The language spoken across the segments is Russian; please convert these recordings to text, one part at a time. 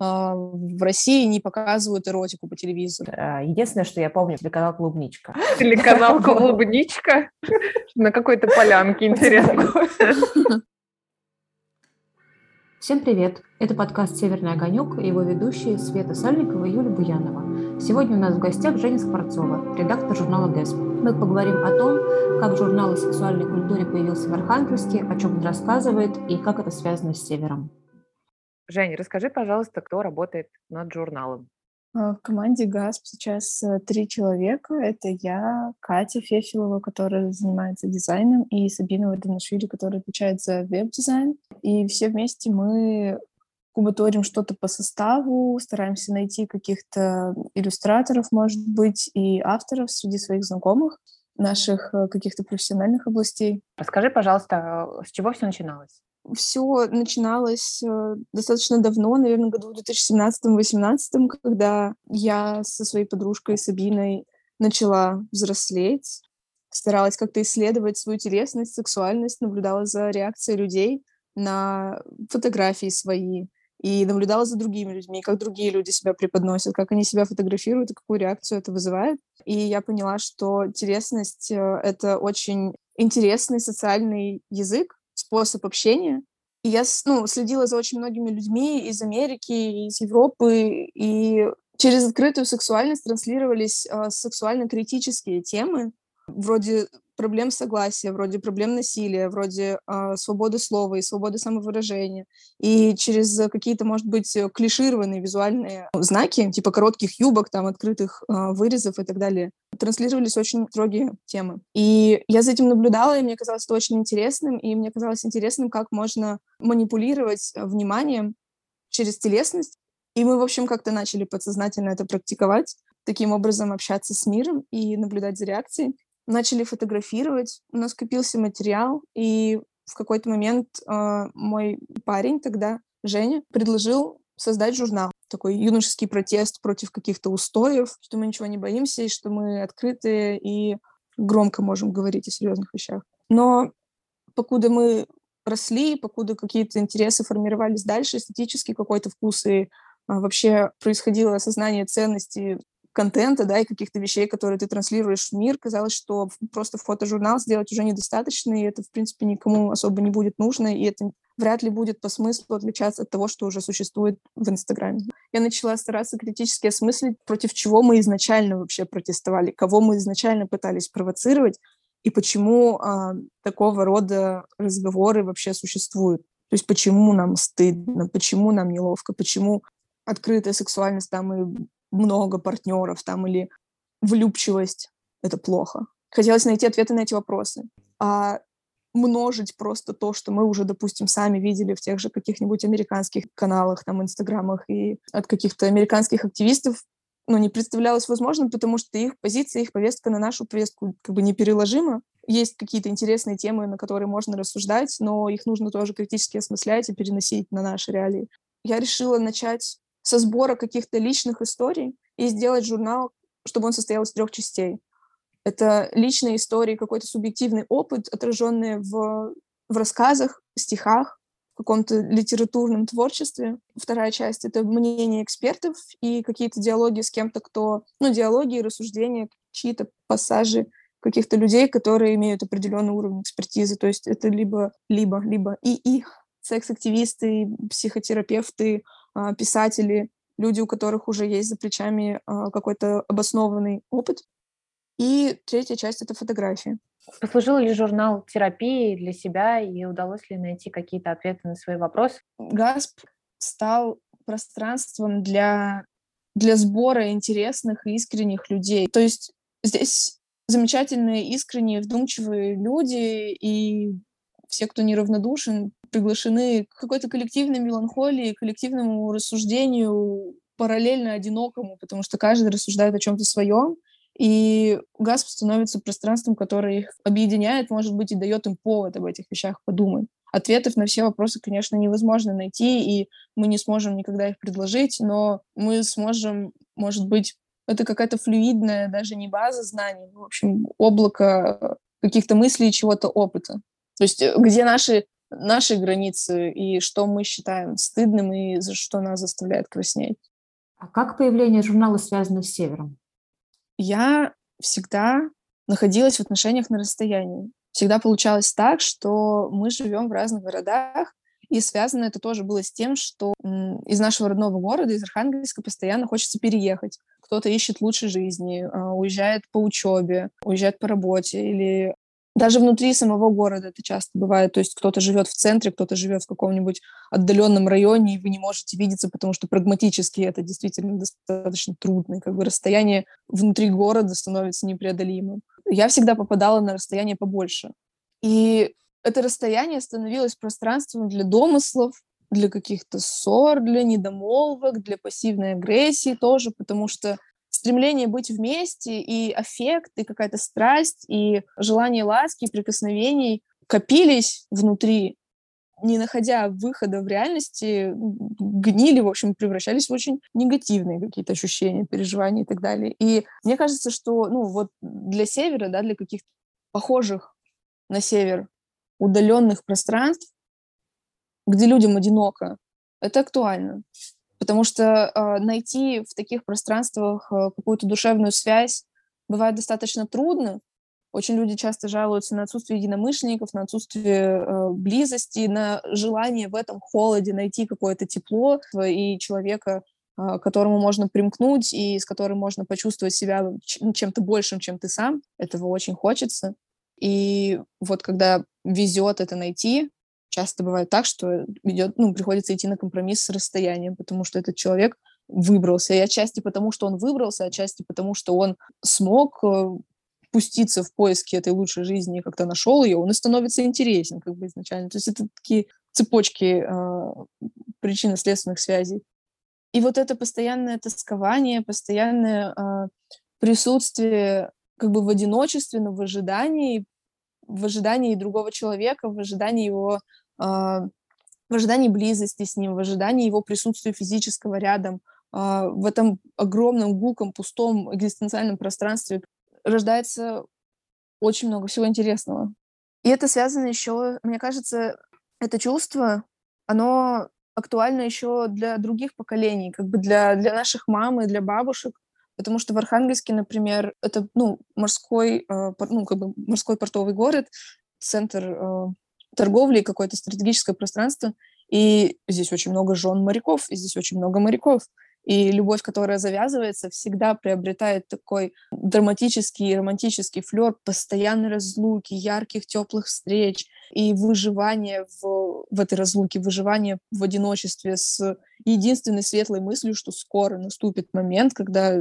а, в России не показывают эротику по телевизору. Единственное, что я помню, телеканал «Клубничка». Телеканал «Клубничка»? На какой-то полянке, интересно. Всем привет! Это подкаст «Северный огонек» и его ведущие Света Сальникова и Юлия Буянова. Сегодня у нас в гостях Женя Скворцова, редактор журнала «ГЭСП». Мы поговорим о том, как журнал о сексуальной культуре появился в Архангельске, о чем он рассказывает и как это связано с Севером. Женя, расскажи, пожалуйста, кто работает над журналом? А, в команде Gasp сейчас э, три человека. Это я, Катя Фефилова, которая занимается дизайном, и Сабина Варданашвили, которая отвечает за веб-дизайн. И все вместе мы кубаторим что-то по составу, стараемся найти каких-то иллюстраторов, может быть, и авторов среди своих знакомых наших э, каких-то профессиональных областей. Расскажи, пожалуйста, с чего все начиналось? Все начиналось э, достаточно давно, наверное, году в 2017-2018, когда я со своей подружкой Сабиной начала взрослеть, старалась как-то исследовать свою телесность, сексуальность, наблюдала за реакцией людей на фотографии свои и наблюдала за другими людьми, как другие люди себя преподносят, как они себя фотографируют и какую реакцию это вызывает. И я поняла, что телесность э, — это очень интересный социальный язык, способ общения. И я ну, следила за очень многими людьми из Америки, из Европы, и через открытую сексуальность транслировались э, сексуально-критические темы, вроде проблем согласия, вроде проблем насилия, вроде э, свободы слова и свободы самовыражения. И через какие-то, может быть, клишированные визуальные знаки, типа коротких юбок, там, открытых э, вырезов и так далее, транслировались очень строгие темы. И я за этим наблюдала, и мне казалось это очень интересным, и мне казалось интересным, как можно манипулировать вниманием через телесность. И мы, в общем, как-то начали подсознательно это практиковать, таким образом общаться с миром и наблюдать за реакцией начали фотографировать, у нас копился материал, и в какой-то момент э, мой парень тогда, Женя, предложил создать журнал. Такой юношеский протест против каких-то устоев, что мы ничего не боимся, и что мы открытые и громко можем говорить о серьезных вещах. Но покуда мы росли, покуда какие-то интересы формировались дальше, эстетический какой-то вкус и а, вообще происходило осознание ценности контента, да, и каких-то вещей, которые ты транслируешь в мир, казалось, что просто фотожурнал сделать уже недостаточно, и это, в принципе, никому особо не будет нужно, и это вряд ли будет по смыслу отличаться от того, что уже существует в Инстаграме. Я начала стараться критически осмыслить, против чего мы изначально вообще протестовали, кого мы изначально пытались провоцировать, и почему а, такого рода разговоры вообще существуют. То есть почему нам стыдно, почему нам неловко, почему открытая сексуальность там и много партнеров там или влюбчивость — это плохо. Хотелось найти ответы на эти вопросы. А множить просто то, что мы уже, допустим, сами видели в тех же каких-нибудь американских каналах, там, инстаграмах и от каких-то американских активистов, ну, не представлялось возможным, потому что их позиция, их повестка на нашу повестку как бы непереложима. Есть какие-то интересные темы, на которые можно рассуждать, но их нужно тоже критически осмыслять и переносить на наши реалии. Я решила начать со сбора каких-то личных историй и сделать журнал, чтобы он состоял из трех частей. Это личные истории, какой-то субъективный опыт, отраженный в, в рассказах, стихах, в каком-то литературном творчестве. Вторая часть — это мнение экспертов и какие-то диалоги с кем-то, кто... Ну, диалоги, рассуждения, чьи-то пассажи каких-то людей, которые имеют определенный уровень экспертизы. То есть это либо, либо, либо и их секс-активисты, психотерапевты, писатели, люди, у которых уже есть за плечами а, какой-то обоснованный опыт. И третья часть — это фотографии. Послужил ли журнал терапией для себя и удалось ли найти какие-то ответы на свои вопросы? ГАСП стал пространством для, для сбора интересных и искренних людей. То есть здесь замечательные, искренние, вдумчивые люди, и все, кто неравнодушен, приглашены к какой-то коллективной меланхолии, коллективному рассуждению, параллельно одинокому, потому что каждый рассуждает о чем-то своем, и ГАСП становится пространством, которое их объединяет, может быть, и дает им повод об этих вещах подумать. Ответов на все вопросы, конечно, невозможно найти, и мы не сможем никогда их предложить, но мы сможем, может быть, это какая-то флюидная, даже не база знаний, в общем, облако каких-то мыслей чего-то опыта. То есть э, где наши наши границы и что мы считаем стыдным и за что нас заставляет краснеть. А как появление журнала связано с Севером? Я всегда находилась в отношениях на расстоянии. Всегда получалось так, что мы живем в разных городах, и связано это тоже было с тем, что из нашего родного города, из Архангельска, постоянно хочется переехать. Кто-то ищет лучшей жизни, а, уезжает по учебе, уезжает по работе или даже внутри самого города это часто бывает. То есть кто-то живет в центре, кто-то живет в каком-нибудь отдаленном районе, и вы не можете видеться, потому что прагматически это действительно достаточно трудно. И как бы расстояние внутри города становится непреодолимым. Я всегда попадала на расстояние побольше. И это расстояние становилось пространством для домыслов, для каких-то ссор, для недомолвок, для пассивной агрессии тоже, потому что стремление быть вместе и аффект, и какая-то страсть, и желание ласки, и прикосновений копились внутри, не находя выхода в реальности, гнили, в общем, превращались в очень негативные какие-то ощущения, переживания и так далее. И мне кажется, что, ну, вот для севера, да, для каких-то похожих на север удаленных пространств, где людям одиноко, это актуально. Потому что э, найти в таких пространствах э, какую-то душевную связь бывает достаточно трудно. Очень люди часто жалуются на отсутствие единомышленников, на отсутствие э, близости, на желание в этом холоде найти какое-то тепло и человека, э, которому можно примкнуть и с которым можно почувствовать себя чем-то большим, чем ты сам. Этого очень хочется. И вот когда везет это найти, часто бывает так, что идет, ну, приходится идти на компромисс с расстоянием, потому что этот человек выбрался. И отчасти потому, что он выбрался, отчасти потому, что он смог э, пуститься в поиски этой лучшей жизни и как-то нашел ее, он и становится интересен как бы изначально. То есть это такие цепочки э, причинно-следственных связей. И вот это постоянное тоскование, постоянное э, присутствие как бы в одиночестве, но в ожидании, в ожидании другого человека, в ожидании его, в ожидании близости с ним, в ожидании его присутствия физического рядом, э, в этом огромном гулком, пустом экзистенциальном пространстве рождается очень много всего интересного. И это связано еще, мне кажется, это чувство, оно актуально еще для других поколений, как бы для, для наших мам и для бабушек, потому что в Архангельске, например, это ну, морской, э, ну, как бы морской портовый город, центр торговли, какое-то стратегическое пространство, и здесь очень много жен моряков, и здесь очень много моряков. И любовь, которая завязывается, всегда приобретает такой драматический и романтический флер постоянной разлуки, ярких, теплых встреч и выживание в, в этой разлуке, выживание в одиночестве с единственной светлой мыслью, что скоро наступит момент, когда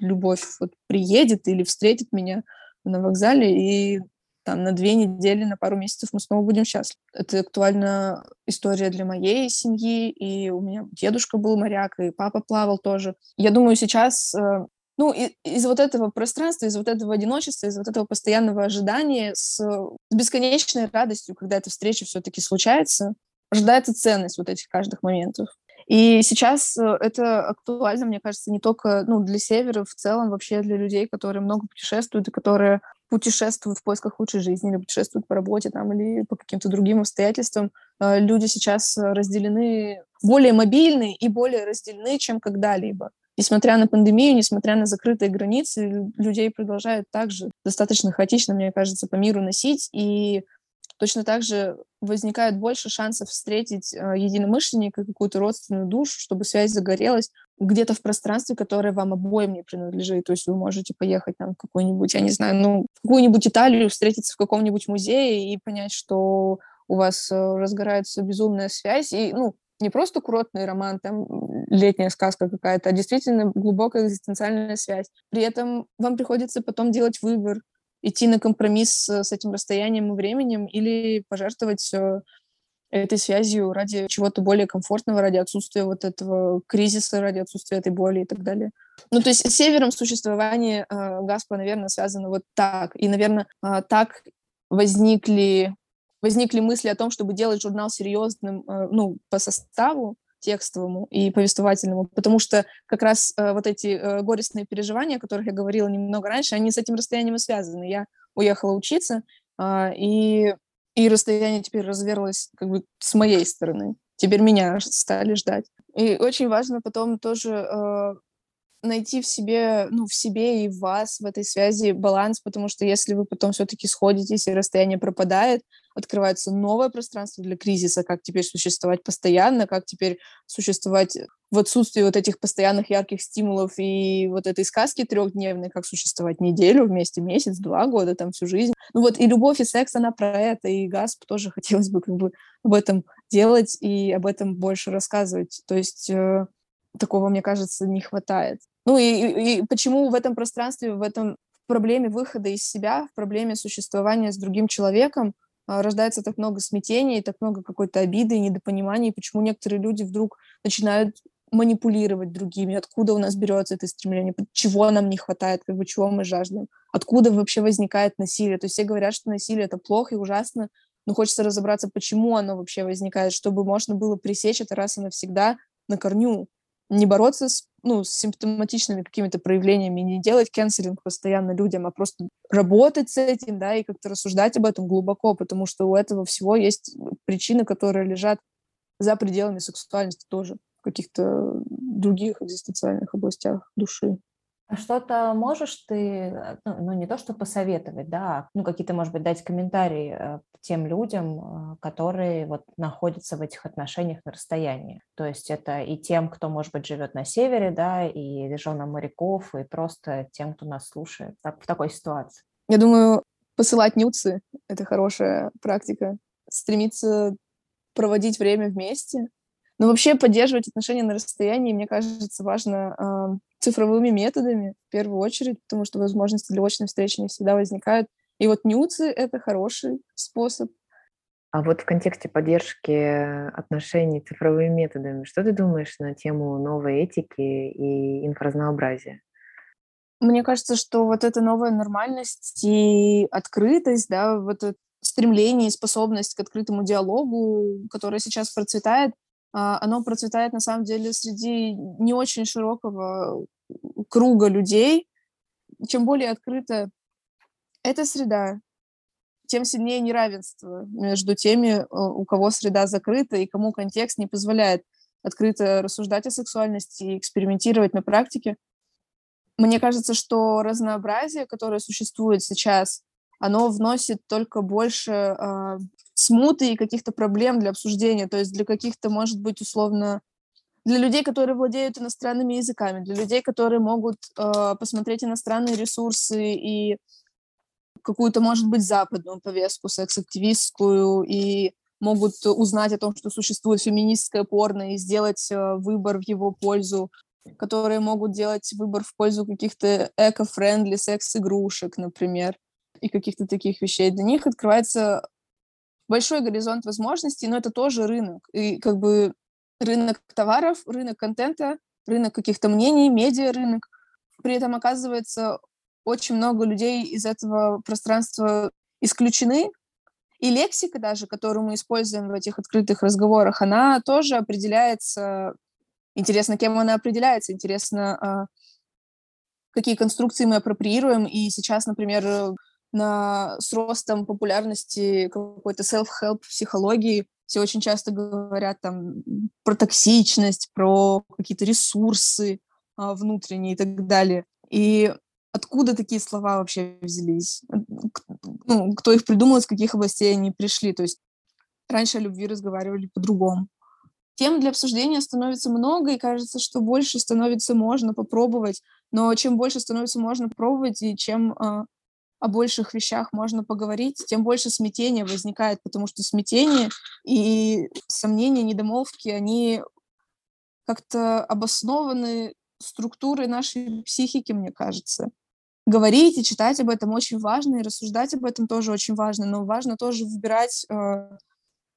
любовь вот приедет или встретит меня на вокзале, и там на две недели, на пару месяцев мы снова будем счастливы. Это актуальна история для моей семьи, и у меня дедушка был моряк, и папа плавал тоже. Я думаю, сейчас э, ну, из вот этого пространства, из вот этого одиночества, из вот этого постоянного ожидания с, с бесконечной радостью, когда эта встреча все-таки случается, рождается ценность вот этих каждых моментов. И сейчас э, это актуально, мне кажется, не только ну, для Севера, в целом вообще для людей, которые много путешествуют и которые путешествуют в поисках лучшей жизни или путешествуют по работе там, или по каким-то другим обстоятельствам. Э, люди сейчас разделены, более мобильны и более разделены, чем когда-либо. Несмотря на пандемию, несмотря на закрытые границы, людей продолжают также достаточно хаотично, мне кажется, по миру носить. И точно так же возникает больше шансов встретить э, единомышленника, какую-то родственную душу, чтобы связь загорелась где-то в пространстве, которое вам обоим не принадлежит. То есть вы можете поехать там в какую-нибудь, я не знаю, ну, в какую-нибудь Италию, встретиться в каком-нибудь музее и понять, что у вас э, разгорается безумная связь. И, ну, не просто курортный роман, там, летняя сказка какая-то, а действительно глубокая экзистенциальная связь. При этом вам приходится потом делать выбор, идти на компромисс с этим расстоянием и временем или пожертвовать этой связью ради чего-то более комфортного, ради отсутствия вот этого кризиса, ради отсутствия этой боли и так далее. Ну, то есть с севером существование э, Гаспа, наверное, связано вот так. И, наверное, э, так возникли, возникли мысли о том, чтобы делать журнал серьезным, э, ну, по составу, текстовому и повествовательному, потому что как раз э, вот эти э, горестные переживания, о которых я говорила немного раньше, они с этим расстоянием и связаны. Я уехала учиться, э, и И расстояние теперь разверлось как бы с моей стороны. Теперь меня стали ждать. И очень важно потом тоже э, найти в себе, ну, в себе и в вас в этой связи баланс, потому что если вы потом все-таки сходитесь и расстояние пропадает, открывается новое пространство для кризиса, как теперь существовать постоянно, как теперь существовать в отсутствии вот этих постоянных ярких стимулов и вот этой сказки трехдневной, как существовать неделю вместе, месяц, два года, там всю жизнь. Ну вот и любовь, и секс, она про это, и Гасп тоже хотелось бы как бы об этом делать и об этом больше рассказывать. То есть э, такого, мне кажется, не хватает. Ну и, и, и почему в этом пространстве, в этом проблеме выхода из себя, в проблеме существования с другим человеком а, рождается так много смятений, так много какой-то обиды и недопонимания, почему некоторые люди вдруг начинают манипулировать другими, откуда у нас берется это стремление, чего нам не хватает, как бы чего мы жаждем, откуда вообще возникает насилие. То есть все говорят, что насилие это плохо и ужасно, но хочется разобраться, почему оно вообще возникает, чтобы можно было пресечь это раз и навсегда на корню не бороться с, ну, с симптоматичными какими-то проявлениями, не делать кэнселинг постоянно людям, а просто работать с этим, да, и как-то рассуждать об этом глубоко, потому что у этого всего есть причины, которые лежат за пределами сексуальности тоже, в каких-то других экзистенциальных областях души. А что-то можешь ты, э, ну, ну не то что посоветовать, да, а, ну какие-то, может быть, дать комментарии э, тем людям, э, которые вот находятся в этих отношениях на расстоянии. То есть это и тем, кто, может быть, живет на севере, да, и женам моряков, и просто тем, кто нас слушает так, в такой ситуации. Я думаю, посылать нюцы — это хорошая практика. Стремиться проводить время вместе. Но вообще поддерживать отношения на расстоянии, мне кажется, важно цифровыми методами в первую очередь, потому что возможности для очной встречи не всегда возникают. И вот нюцы — это хороший способ. А вот в контексте поддержки отношений цифровыми методами, что ты думаешь на тему новой этики и инфоразнообразия? Мне кажется, что вот эта новая нормальность и открытость, да, вот это стремление и способность к открытому диалогу, которая сейчас процветает, оно процветает на самом деле среди не очень широкого круга людей. Чем более открыта эта среда, тем сильнее неравенство между теми, у кого среда закрыта и кому контекст не позволяет открыто рассуждать о сексуальности и экспериментировать на практике. Мне кажется, что разнообразие, которое существует сейчас, оно вносит только больше э, смуты и каких-то проблем для обсуждения, то есть для каких-то, может быть, условно, для людей, которые владеют иностранными языками, для людей, которые могут э, посмотреть иностранные ресурсы и какую-то, может быть, западную повестку секс-активистскую и могут узнать о том, что существует феминистское порно и сделать э, выбор в его пользу, которые могут делать выбор в пользу каких-то эко-френдли секс-игрушек, например и каких-то таких вещей, для них открывается большой горизонт возможностей, но это тоже рынок. И как бы рынок товаров, рынок контента, рынок каких-то мнений, медиа рынок. При этом оказывается очень много людей из этого пространства исключены, и лексика даже, которую мы используем в этих открытых разговорах, она тоже определяется... Интересно, кем она определяется, интересно, а, какие конструкции мы апроприируем. И сейчас, например, на, с ростом популярности какой-то self-help психологии все очень часто говорят там про токсичность, про какие-то ресурсы а, внутренние и так далее. И откуда такие слова вообще взялись? Ну, кто их придумал, из каких областей они пришли? То есть раньше о любви разговаривали по-другому. Тем для обсуждения становится много, и кажется, что больше становится можно попробовать. Но чем больше становится можно пробовать, и чем а, о больших вещах можно поговорить, тем больше смятения возникает, потому что смятение и сомнения, недомолвки, они как-то обоснованы структурой нашей психики, мне кажется. Говорить и читать об этом очень важно, и рассуждать об этом тоже очень важно, но важно тоже выбирать э,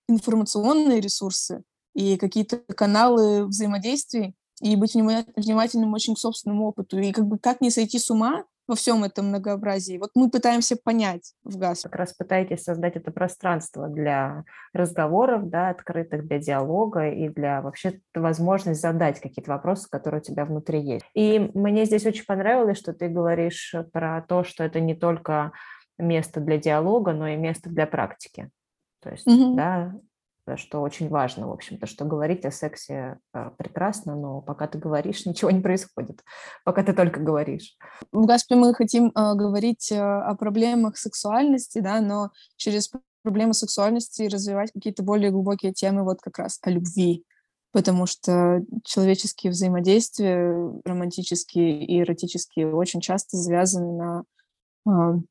информационные ресурсы и какие-то каналы взаимодействий, и быть внимательным очень к собственному опыту. И как бы как не сойти с ума во всем этом многообразии. Вот мы пытаемся понять в ГАЗ. Как раз пытаетесь создать это пространство для разговоров, да, открытых для диалога и для вообще возможность задать какие-то вопросы, которые у тебя внутри есть. И мне здесь очень понравилось, что ты говоришь про то, что это не только место для диалога, но и место для практики. То есть, mm-hmm. да, что очень важно, в общем-то, что говорить о сексе э, прекрасно, но пока ты говоришь, ничего не происходит, пока ты только говоришь. В Гаспе мы хотим э, говорить э, о проблемах сексуальности, да, но через проблемы сексуальности развивать какие-то более глубокие темы, вот как раз о любви, потому что человеческие взаимодействия, романтические и эротические, очень часто завязаны на,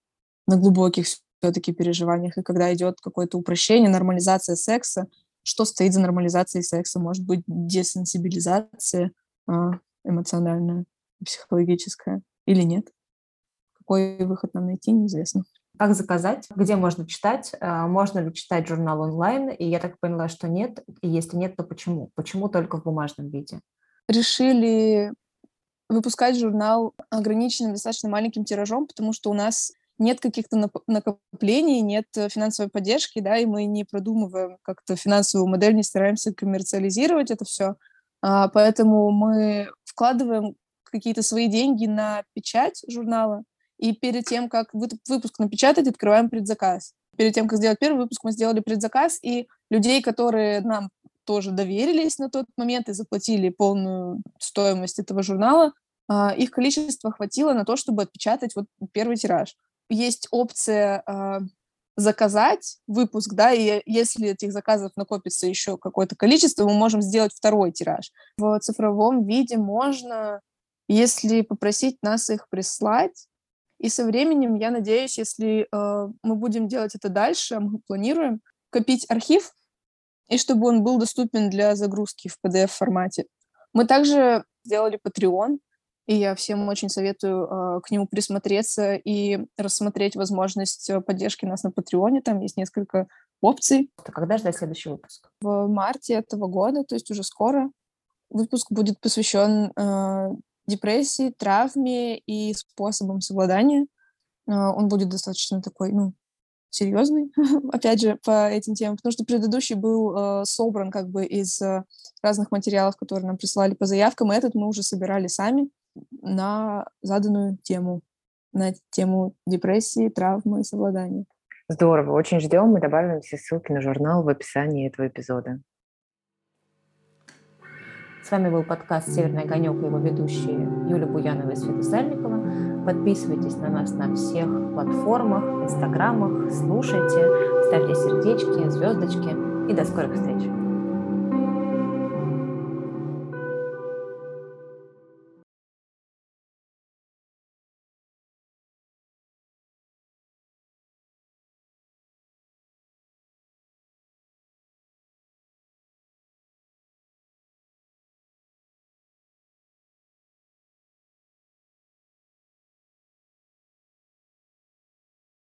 на глубоких все-таки переживаниях. И когда идет какое-то упрощение, нормализация секса, что стоит за нормализацией секса? Может быть, десенсибилизация а, эмоциональная, психологическая или нет? Какой выход нам найти, неизвестно. Как заказать? Где можно читать? А, можно ли читать журнал онлайн? И я так поняла, что нет. И если нет, то почему? Почему только в бумажном виде? Решили выпускать журнал ограниченным достаточно маленьким тиражом, потому что у нас нет каких-то накоплений, нет э, финансовой поддержки, да, и мы не продумываем как-то финансовую модель, не стараемся коммерциализировать это все. А, поэтому мы вкладываем какие-то свои деньги на печать журнала, и перед тем, как выпуск напечатать, открываем предзаказ. Перед тем, как сделать первый выпуск, мы сделали предзаказ, и людей, которые нам тоже доверились на тот момент и заплатили полную стоимость этого журнала, а, их количество хватило на то, чтобы отпечатать вот первый тираж есть опция э, заказать выпуск, да, и если этих заказов накопится еще какое-то количество, мы можем сделать второй тираж. В цифровом виде можно, если попросить нас их прислать, и со временем, я надеюсь, если э, мы будем делать это дальше, мы планируем копить архив, и чтобы он был доступен для загрузки в PDF-формате. Мы также сделали Patreon, и я всем очень советую э, к нему присмотреться и рассмотреть возможность э, поддержки нас на Патреоне. Там есть несколько опций. А когда ждать следующий выпуск? В марте этого года, то есть уже скоро. Выпуск будет посвящен э, депрессии, травме и способам совладания. Э, он будет достаточно такой, ну, серьезный, опять же, по этим темам, потому что предыдущий был э, собран как бы из э, разных материалов, которые нам прислали по заявкам, и этот мы уже собирали сами на заданную тему, на тему депрессии, травмы и совладания. Здорово, очень ждем. Мы добавим все ссылки на журнал в описании этого эпизода. С вами был подкаст «Северный огонек» и его ведущие Юля Буянова и Света Сальникова. Подписывайтесь на нас на всех платформах, инстаграмах, слушайте, ставьте сердечки, звездочки и до скорых встреч!